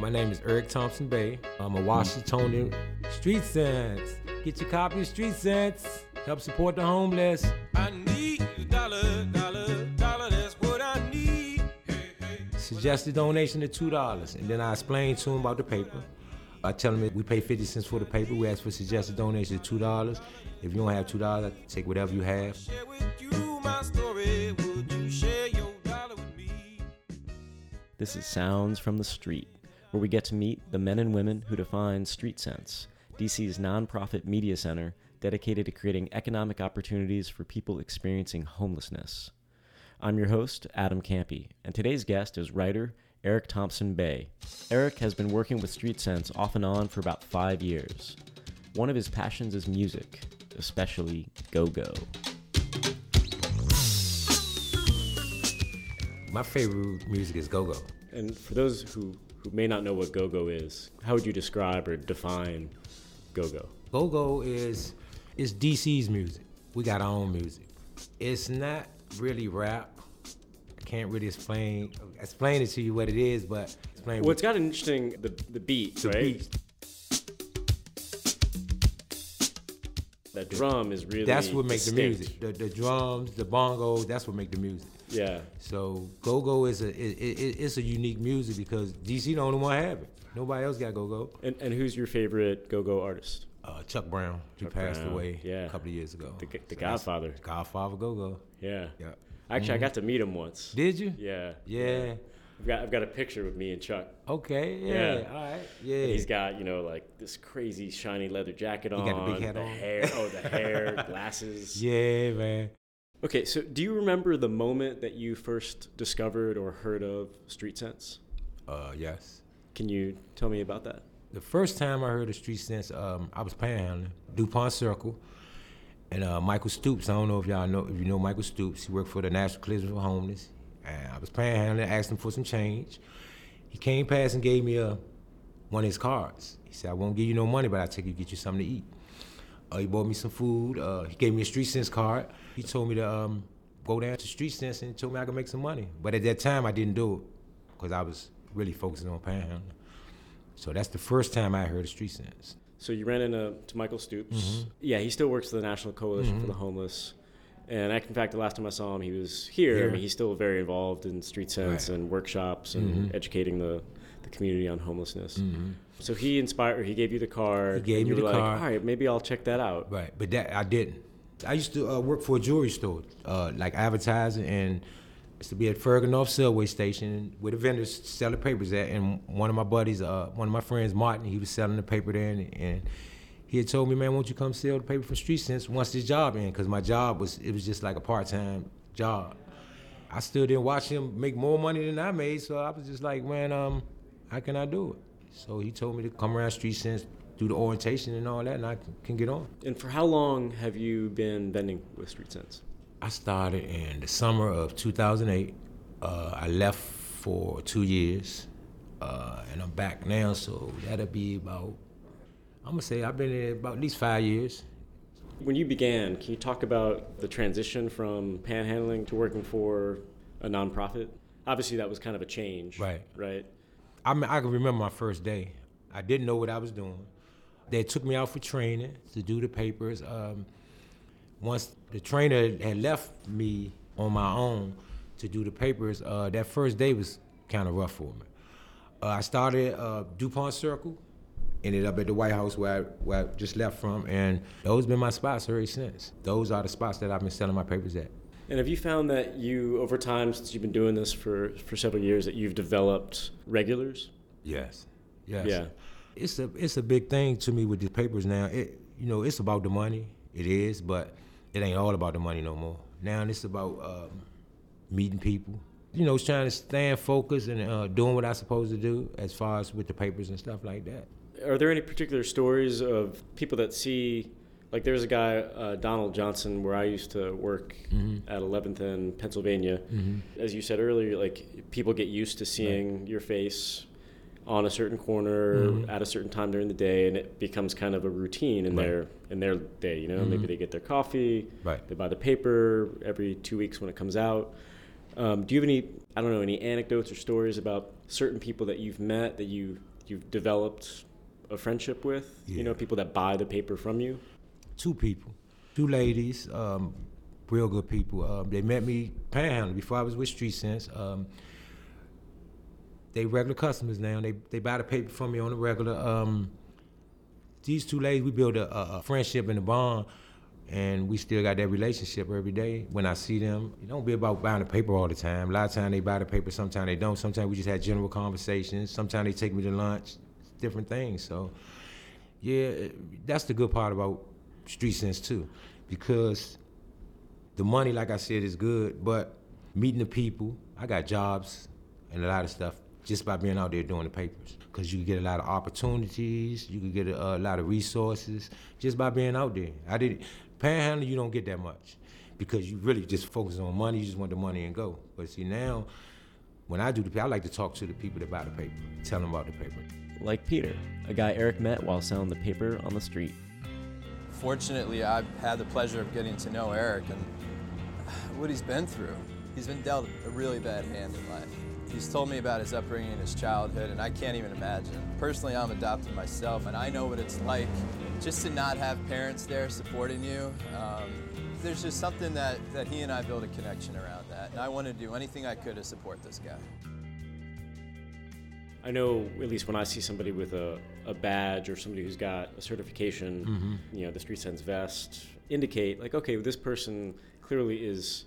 My name is Eric Thompson Bay. I'm a Washingtonian. Street Sense. Get your copy of Street Sense. Help support the homeless. I need a dollar, dollar, dollar, that's what I need. Hey, hey. Suggested donation of $2. And then I explain to him about the paper. I tell him we pay 50 cents for the paper. We ask for suggested donation of $2. If you don't have $2, I take whatever you have. Share with you my story. Would you share your dollar with me? This is Sounds from the Street, where we get to meet the men and women who define Street Sense, DC's nonprofit media center dedicated to creating economic opportunities for people experiencing homelessness. I'm your host, Adam Campy, and today's guest is writer Eric Thompson Bay. Eric has been working with Street Sense off and on for about five years. One of his passions is music, especially go go. My favorite music is go-go. And for those who, who may not know what go go is, how would you describe or define go go? Go-go is is DC's music. We got our own music. It's not really rap. I can't really explain explain it to you what it is, but explain Well, it's got an interesting the the beat, the right? beat. That drum is really That's what makes the music. The, the drums, the bongos, that's what make the music. Yeah, So go-go is a it, it, it's a unique music because DC the only one have it. Nobody else got go-go. and and who's your favorite go go artist? Uh, Chuck Brown, he Chuck passed Brown, away yeah. a couple of years ago. The, the So Godfather. Godfather go-go. Yeah. Yeah. Actually, I got to meet him once. Did you? Yeah. Yeah. I've got I've got a picture with me and Chuck. Okay. Yeah. Yeah. All right. Yeah. And he's got you know like this crazy shiny leather jacket on. got the big hat on. hair. Oh, the hair, glasses. yeah, man. Okay, so do you remember the moment that you first discovered or heard of Street Sense? Uh, yes. Can you tell me about that? The first time I heard of Street Sense, um, I was panhandling DuPont Circle, and uh, Michael Stoops. I don't know if y'all know if you know Michael Stoops. He worked for the National Coalition for Homeless, I was panhandling, asked him for some change. He came past and gave me a one of his cards. He said, "I won't give you no money, but I'll take you to get you something to eat." Uh, he bought me some food. Uh, he gave me a Street Sense card. He told me to um, go down to Street Sense and told me I could make some money. But at that time, I didn't do it because I was really focusing on panhandling. So that's the first time I heard of Street Sense. So you ran into to Michael Stoops. Mm-hmm. Yeah, he still works for the National Coalition for the Homeless. And I, in fact, the last time I saw him, he was here. I mean, he's still very involved in Street Sense Right. and workshops and Mhm. educating the, the community on homelessness. So he inspired. He gave you the card. He gave me the like, card. All right, maybe I'll check that out. Right, but that I didn't. I used to uh, work for a jewelry store, uh, like advertising, and used to be at Farragut North Subway Station where the vendors sell the papers at. And one of my buddies, uh, one of my friends, Martin, he was selling the paper there, and, and he had told me, "Man, won't you come sell the paper from Street Sense once this job in?" Because my job was it was just like a part time job. I still didn't watch him make more money than I made, so I was just like, "Man, um, how can I do it?" So he told me to come around Street Sense, do the orientation and all that, and I can, can get on. And for how long have you been vending with Street Sense? I started in the summer of 2008. Uh, I left for two years, uh, and I'm back now. So that'll be about. I'm gonna say I've been there about at least five years. When you began, can you talk about the transition from panhandling to working for a nonprofit? Obviously, that was kind of a change. Right. Right. I mean, I can remember my first day. I didn't know what I was doing. They took me out for training to do the papers. Um, once the trainer had left me on my own to do the papers, uh, that first day was kind of rough for me. Uh, I started uh, DuPont Circle, ended up at the White House where I, where I just left from, and those been my spots ever since. Those are the spots that I've been selling my papers at. And have you found that you, over time, since you've been doing this for, for several years, that you've developed regulars? Yes. Yes. Yeah. It's a it's a big thing to me with the papers now. It you know it's about the money. It is, but it ain't all about the money no more. Now it's about um, meeting people. You know, it's trying to stand focused and uh, doing what I'm supposed to do as far as with the papers and stuff like that. Are there any particular stories of people that see, like there's a guy, uh, Donald Johnson, where I used to work at 11th and Pennsylvania. As you said earlier, like people get used to seeing your face on a certain corner at a certain time during the day, and it becomes kind of a routine in Right. their in their day. You know, maybe they get their coffee, Right. they buy the paper every two weeks when it comes out. Um, do you have any, I don't know, any anecdotes or stories about certain people that you've met that you you've developed a friendship with? You know, people that buy the paper from you. two people, two ladies, um, real good people. Um, they met me panhandling before I was with Street Sense. Um, they regular customers now. They they buy the paper from me on the regular. Um, these two ladies, we build a, a, a friendship and a bond, and we still got that relationship every day. When I see them, it don't be about buying the paper all the time. A lot of times they buy the paper, sometimes they don't. Sometimes we just have general conversations. Sometimes they take me to lunch, different things. So, yeah, that's the good part about Street Sense too, because the money, like I said, is good, but meeting the people, I got jobs and a lot of stuff just by being out there doing the papers. Because you can get a lot of opportunities, you can get a, a lot of resources just by being out there. I did panhandle, you don't get that much because you really just focus on money. You just want the money and go. But see now, when I do the, I like to talk to the people that buy the paper, tell them about the paper. Like Peter, a guy Eric met while selling the paper on the street. Fortunately, I've had the pleasure of getting to know Eric and what he's been through. He's been dealt a really bad hand in life. He's told me about his upbringing, and his childhood, and I can't even imagine. Personally, I'm adopted myself, and I know what it's like just to not have parents there supporting you. Um, there's just something that, that he and I built a connection around that, and I want to do anything I could to support this guy. I know, at least when I see somebody with a, a badge or somebody who's got a certification, mm-hmm. you know, the Street Sense vest, indicate, like, okay, this person clearly is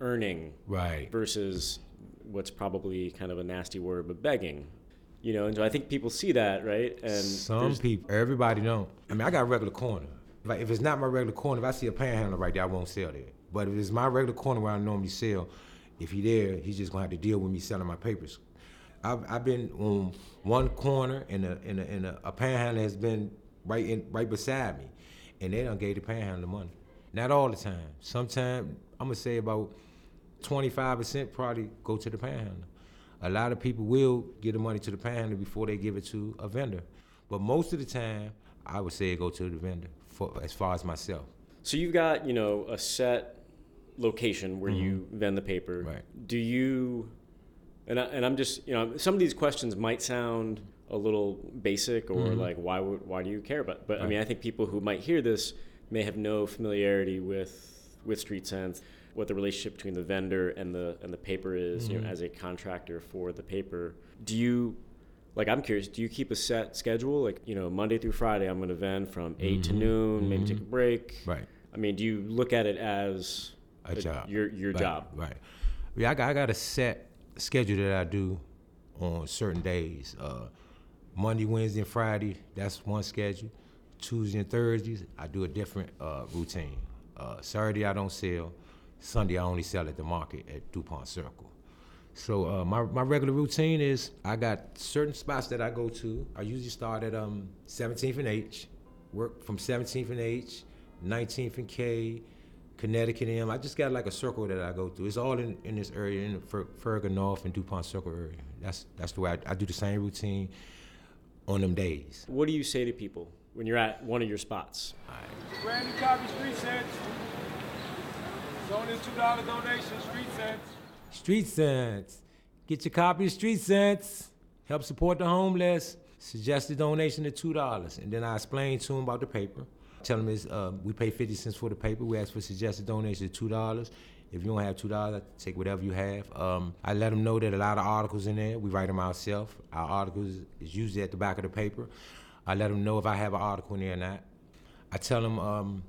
earning Right. versus what's probably kind of a nasty word, but begging. You know, and so I think people see that, right? And Some people, everybody don't. I mean, I got a regular corner. Like if it's not my regular corner, if I see a panhandler right there, I won't sell there. But if it's my regular corner where I normally sell, if he there, he's just gonna have to deal with me selling my papers. I've, I've been on one corner and a and a, and a, a panhandler has been right in right beside me, and they don't gave the panhandler money. Not all the time. Sometimes I'm gonna say about 25% probably go to the panhandler. A lot of people will give the money to the panhandler before they give it to a vendor. But most of the time, I would say go to the vendor for as far as myself. So you've got, you know, a set location where you vend the paper. Mm-hmm. Right. Do you, and, I, and I'm just, you know, some of these questions might sound a little basic or mm-hmm. like, why would, why do you care about? But I mean, I think people who might hear this may have no familiarity with, with Street Sense, what the relationship between the vendor and the, and the paper is, you know, mm-hmm. as a contractor for the paper. Do you, like, I'm curious, do you keep a set schedule? Like, you know, Monday through Friday, I'm going to vend from 8 to mm-hmm. noon, maybe take a break. Right. I mean, do you look at it as A job. Your your Right, job. Right. Yeah, I got, I got a set schedule that I do on certain days. Uh, Monday, Wednesday, and Friday, that's one schedule. Tuesday and Thursdays, I do a different uh, routine. Uh, Saturday, I don't sell. Sunday, I only sell at the market at DuPont Circle. So uh, my, my regular routine is I got certain spots that I go to. I usually start at um, 17th and H, work from 17th and H, 19th and K, Connecticut M. I just got like a circle that I go through. It's all in, in this area, in the Fer- Farragut North and DuPont Circle area. That's that's the way I, I do the same routine on them days. What do you say to people when you're at one of your spots? Brand new copy, Street Sense. It's only a $2 donation, Street Sense. Street Sense. Get your copy of Street Sense. Help support the homeless. Suggested donation of two dollars, and then I explain to them about the paper. Tell them is uh, we pay fifty cents for the paper. We ask for suggested donations of two dollars. If you don't have two dollars, take whatever you have. Um, I let them know that a lot of articles in there. We write them ourselves. Our articles is usually at the back of the paper. I let them know if I have an article in there or not. I tell them um,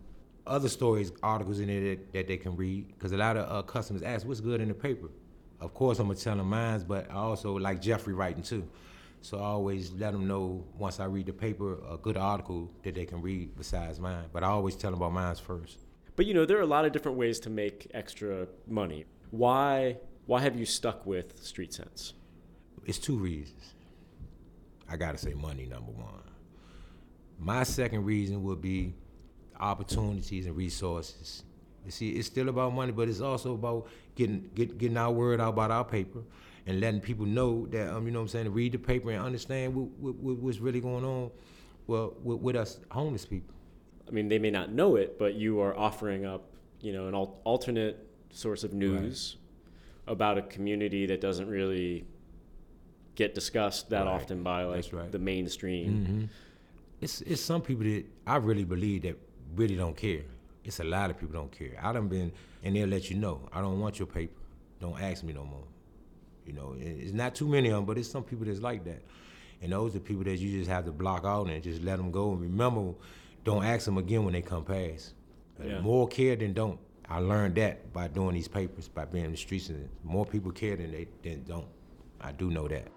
other stories, articles in there that, that they can read, because a lot of uh, customers ask, "What's good in the paper?" Of course, I'm gonna tell them mine, but I also like Jeffrey writing too. So I always let them know once I read the paper, a good article that they can read besides mine. But I always tell them about mine first. But you know, there are a lot of different ways to make extra money. Why why have you stuck with Street Sense? It's two reasons. I gotta say money number one. My second reason would be opportunities and resources. You see, it's still about money, but it's also about getting get, getting our word out about our paper and letting people know that um, you know what I'm saying, read the paper and understand what, what, what- what's really going on well with, with us homeless people. I mean, they may not know it, but you are offering up, you know, an al- alternate source of news about a community that doesn't really get discussed that Right. often by like right. Mm-hmm. the mainstream. it's it's some people that I really believe that really don't care. It's a lot of people don't care. I done been and they'll let you know. I don't want your paper. Don't ask me no more. You know, it's not too many of them, but it's some people that's like that. And those are people that you just have to block out and just let them go. And remember, don't ask them again when they come past. Uh, yeah. More care than don't. I learned that by doing these papers, by being in the streets. And more people care than they than don't. I do know that.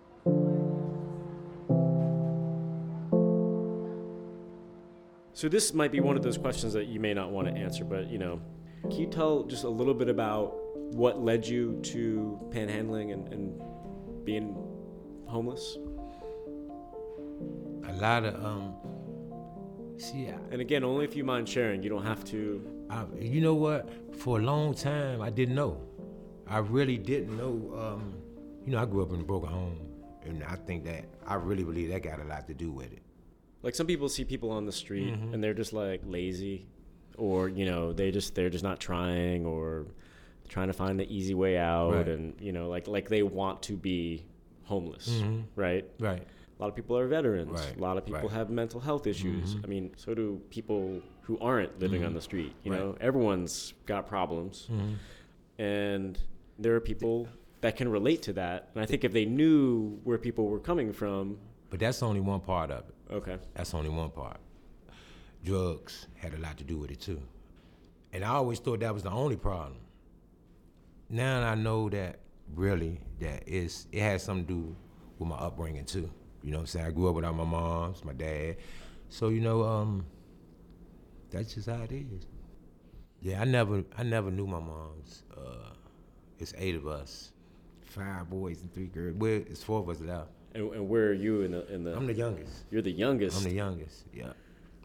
So this might be one of those questions that you may not want to answer, but you know, can you tell just a little bit about what led you to panhandling and, and being homeless? A lot of um. See, I, And again, only if you mind sharing. You don't have to. I, you know what? For a long time, I didn't know. I really didn't know. Um, you know, I grew up in a broken home, and I think that I really believe that got a lot to do with it. Like some people see people on the street Mm-hmm. and they're just like lazy, or you know, they just they're just not trying or trying to find the easy way out, Right. and you know, like like they want to be homeless, Mhm. right? Right. A lot of people are veterans. Right, A lot of people right. have mental health issues. Mhm. I mean, so do people who aren't living on Mhm. the street. You know, everyone's got problems, and there are people that can relate to that. And I think if they knew where people were coming from, But that's only one part of it. Okay, That's only one part. Drugs had a lot to do with it too. And I always thought that was the only problem. Now I know that really that it has something to do with my upbringing too. You know what I'm saying? I grew up without my moms, my dad. So, you know, um, that's just how it is. Yeah, I never I never knew my mom's. Uh, it's eight of us. Five boys and three girls. Well, it's four of us left. And, and where are you in the in the? I'm the youngest. you're the youngest. I'm the youngest. Yeah.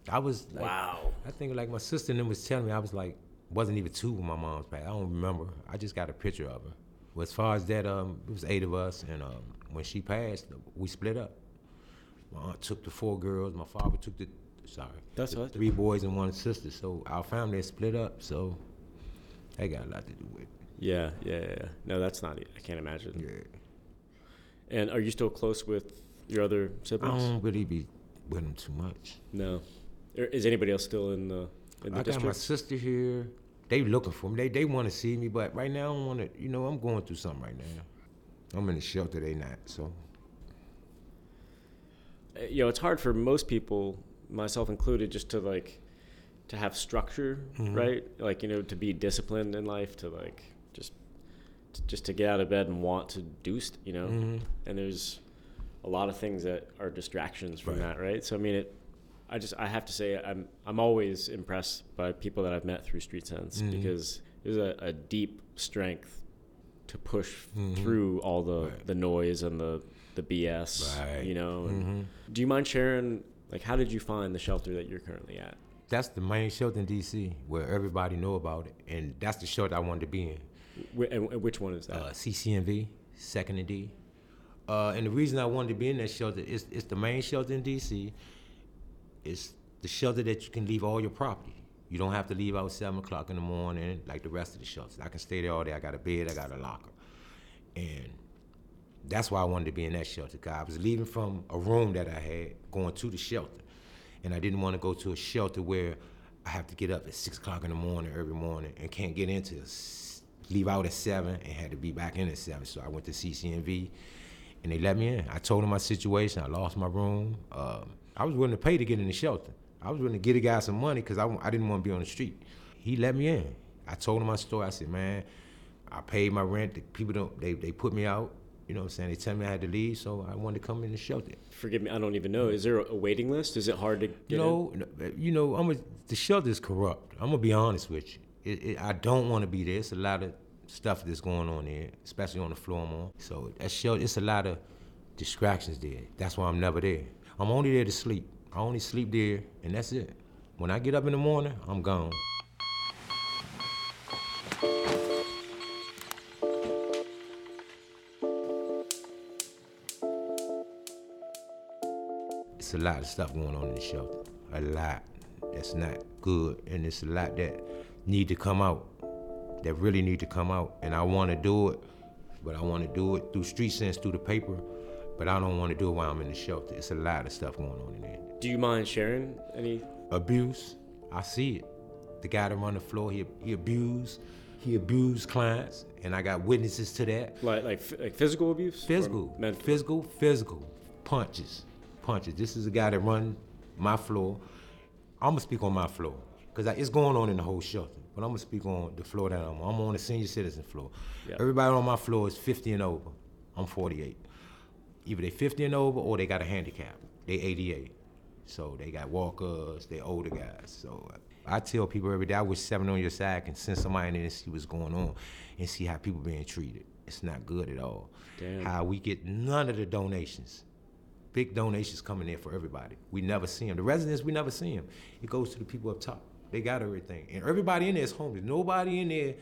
I was like, wow. I think like my sister and them was telling me I was like wasn't even two when my mom's passed. I don't remember. I just got a picture of her. But as far as that, um, it was eight of us, and um, when she passed, we split up. My aunt took the four girls. My father took the sorry, That's the three boys and one sister. So our family split up. So that got a lot to do with. it. Yeah, yeah, yeah. yeah. No, that's not. I can't imagine. Yeah. And are you still close with your other siblings? I don't really be with them too much. no. Is anybody else still in the in the I got my sister here. They looking for me. They they want to see me, but right now I don't want to. You know, I'm going through something right now. I'm in the shelter. They not. So Uh, you know, it's hard for most people, myself included, just to like to have structure, Mhm. right? Like you know, to be disciplined in life, to like just just to get out of bed and want to do, st- you know. Mhm. And there's a lot of things that are distractions from Right. that, right? So I mean, it. I just I have to say I'm I'm always impressed by people that I've met through Street Sense Mhm. because there's a, a deep strength to push Mhm. through all the Right. the noise and the the BS, Right. you know. And Mhm. Do you mind sharing like how did you find the shelter that you're currently at? that's the main shelter in DC where everybody know about it, and that's the shelter I wanted to be in. And, which one is that? Uh, CCNV, Second and D. Uh, and the reason I wanted to be in that shelter is it's the main shelter in DC. It's the shelter that you can leave all your property. You don't have to leave out seven o'clock in the morning like the rest of the shelters. I can stay there all day. I got a bed. I got a locker, and that's why I wanted to be in that shelter. Cause I was leaving from a room that I had going to the shelter, and I didn't want to go to a shelter where I have to get up at six o'clock in the morning every morning and can't get into s- leave out at seven and had to be back in at seven. So I went to CCNV, and they let me in. I told them my situation. I lost my room. Um, I was willing to pay to get in the shelter. I was willing to get a guy some money because I, I didn't want to be on the street. He let me in. I told him my story. I said, man, I paid my rent. The people don't. They they put me out. You know what I'm saying? They tell me I had to leave, so I wanted to come in the shelter. Forgive me, I don't even know. Is there a waiting list? Is it hard to get You know, you know, I'm a, the shelter is corrupt. I'm gonna be honest with you. It, it, I don't want to be there. It's a lot of stuff that's going on there, especially on the floor. So that shelter, it's a lot of distractions there. That's why I'm never there. I'm only there to sleep. I only sleep there, and that's it. When I get up in the morning, I'm gone. It's a lot of stuff going on in the shelter. A lot that's not good, and it's a lot that need to come out. That really need to come out, and I want to do it, but I want to do it through street sense, through the paper, but I don't want to do it while I'm in the shelter. It's a lot of stuff going on in there. Do you mind sharing any? Abuse, I see it. The guy that run the floor, he he abused, he abused clients, and I got witnesses to that. Like like like physical abuse? Physical, mental? physical, physical, punches, punches. This is a guy that run my floor. I'm gonna speak on my floor because it's going on in the whole shelter. But I'm gonna speak on the floor that I'm on. I'm on the senior citizen floor. Everybody on my floor is 50 and over. I'm 48. Either they 50 and over or they got a handicap. They 88. So they got walkers, they older guys. So I tell people every day, I wish seven on your side can send somebody in there and see what's going on and see how people being treated. It's not good at all. Damn. How we get none of the donations. Big donations coming in for everybody. We never see them. The residents, we never see them. It goes to the people up top. They got everything. And everybody in there is homeless. Nobody in there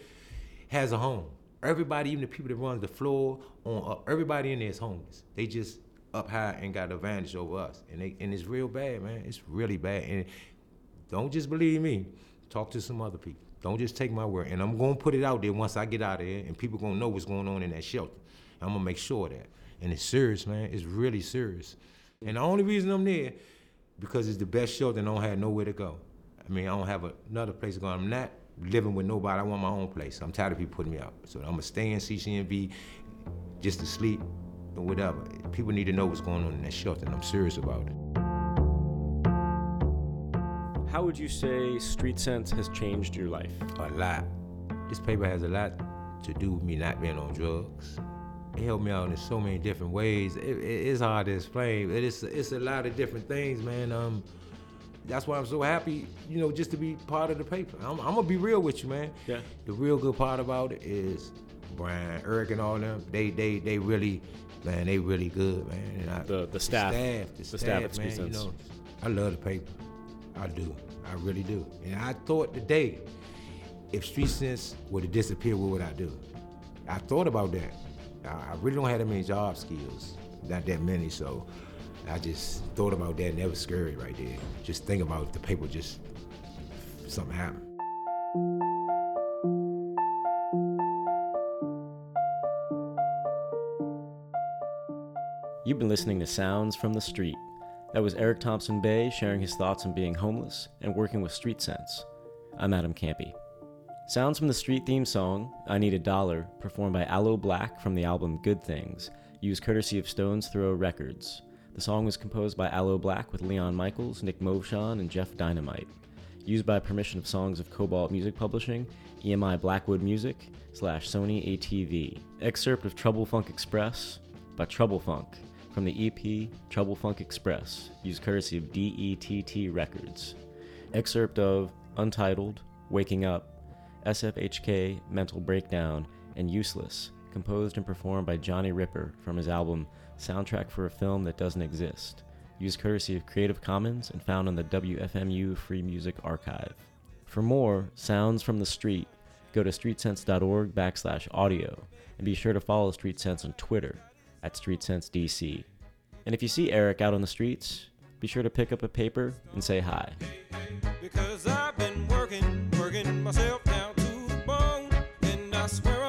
has a home. Everybody, even the people that runs the floor on up, everybody in there is homeless. They just up high and got advantage over us. And they and it's real bad, man. It's really bad. And don't just believe me. Talk to some other people. Don't just take my word. And I'm gonna put it out there once I get out of here, and people gonna know what's going on in that shelter. I'm gonna make sure of that. And it's serious, man. It's really serious. And the only reason I'm there, because it's the best shelter and I don't have nowhere to go. I mean, I don't have a, another place to go. I'm not living with nobody. I want my own place. I'm tired of people putting me out. So I'm gonna stay in CCNV just to sleep or whatever. People need to know what's going on in that shelter, and I'm serious about it. How would you say Street Sense has changed your life? a lot. This paper has a lot to do with me not being on drugs. It helped me out in so many different ways. It, it- it's hard to explain. It is it's a lot of different things, man. Um, that's why I'm so happy, you know, just to be part of the paper. I'm, I'm gonna be real with you, man. Yeah. The real good part about it is Brian, Eric, and all them. They they they really, man, they really good, man. And I, The- the staff. the staff, the, The staff, staff man. You know, I love the paper. I do. I really do. And I thought today, if Street Sense were to disappear, what would I do? I thought about that. I I really don't have that many job skills, not that many. So I just thought about that, and that was scary right there. Just think about the paper just something happened. You've been listening to Sounds from the Street. That was Eric Thompson Bay sharing his thoughts on being homeless and working with Street Sense. I'm Adam Campy. Sounds from the Street theme song, I Need a Dollar, performed by Aloe Blacc from the album Good Things, used courtesy of Stones Throw Records. The song was composed by Aloe Blacc with Leon Michels, Nick Movshon, and Jeff Dynamite. Used by permission of Songs of Kobalt Music Publishing, EMI Blackwood Music, slash Sony ATV. Excerpt of Trouble Funk Express by Trouble Funk from the EP Trouble Funk Express, used courtesy of DETT Records. Excerpt of Untitled, Waking Up, SFHK Mental Breakdown, and Useless, composed and performed by Johnny Ripper from his album Soundtrack for a Film That Doesn't Exist, used courtesy of Creative Commons and found on the WFMU Free Music Archive. For more Sounds from the Street, go to streetsense.org backslash audio and be sure to follow Street Sense on Twitter at StreetSenseDC. And if you see Eric out on the streets, be sure to pick up a paper and say hi. Because I've been working, working myself down to the bone, and I swear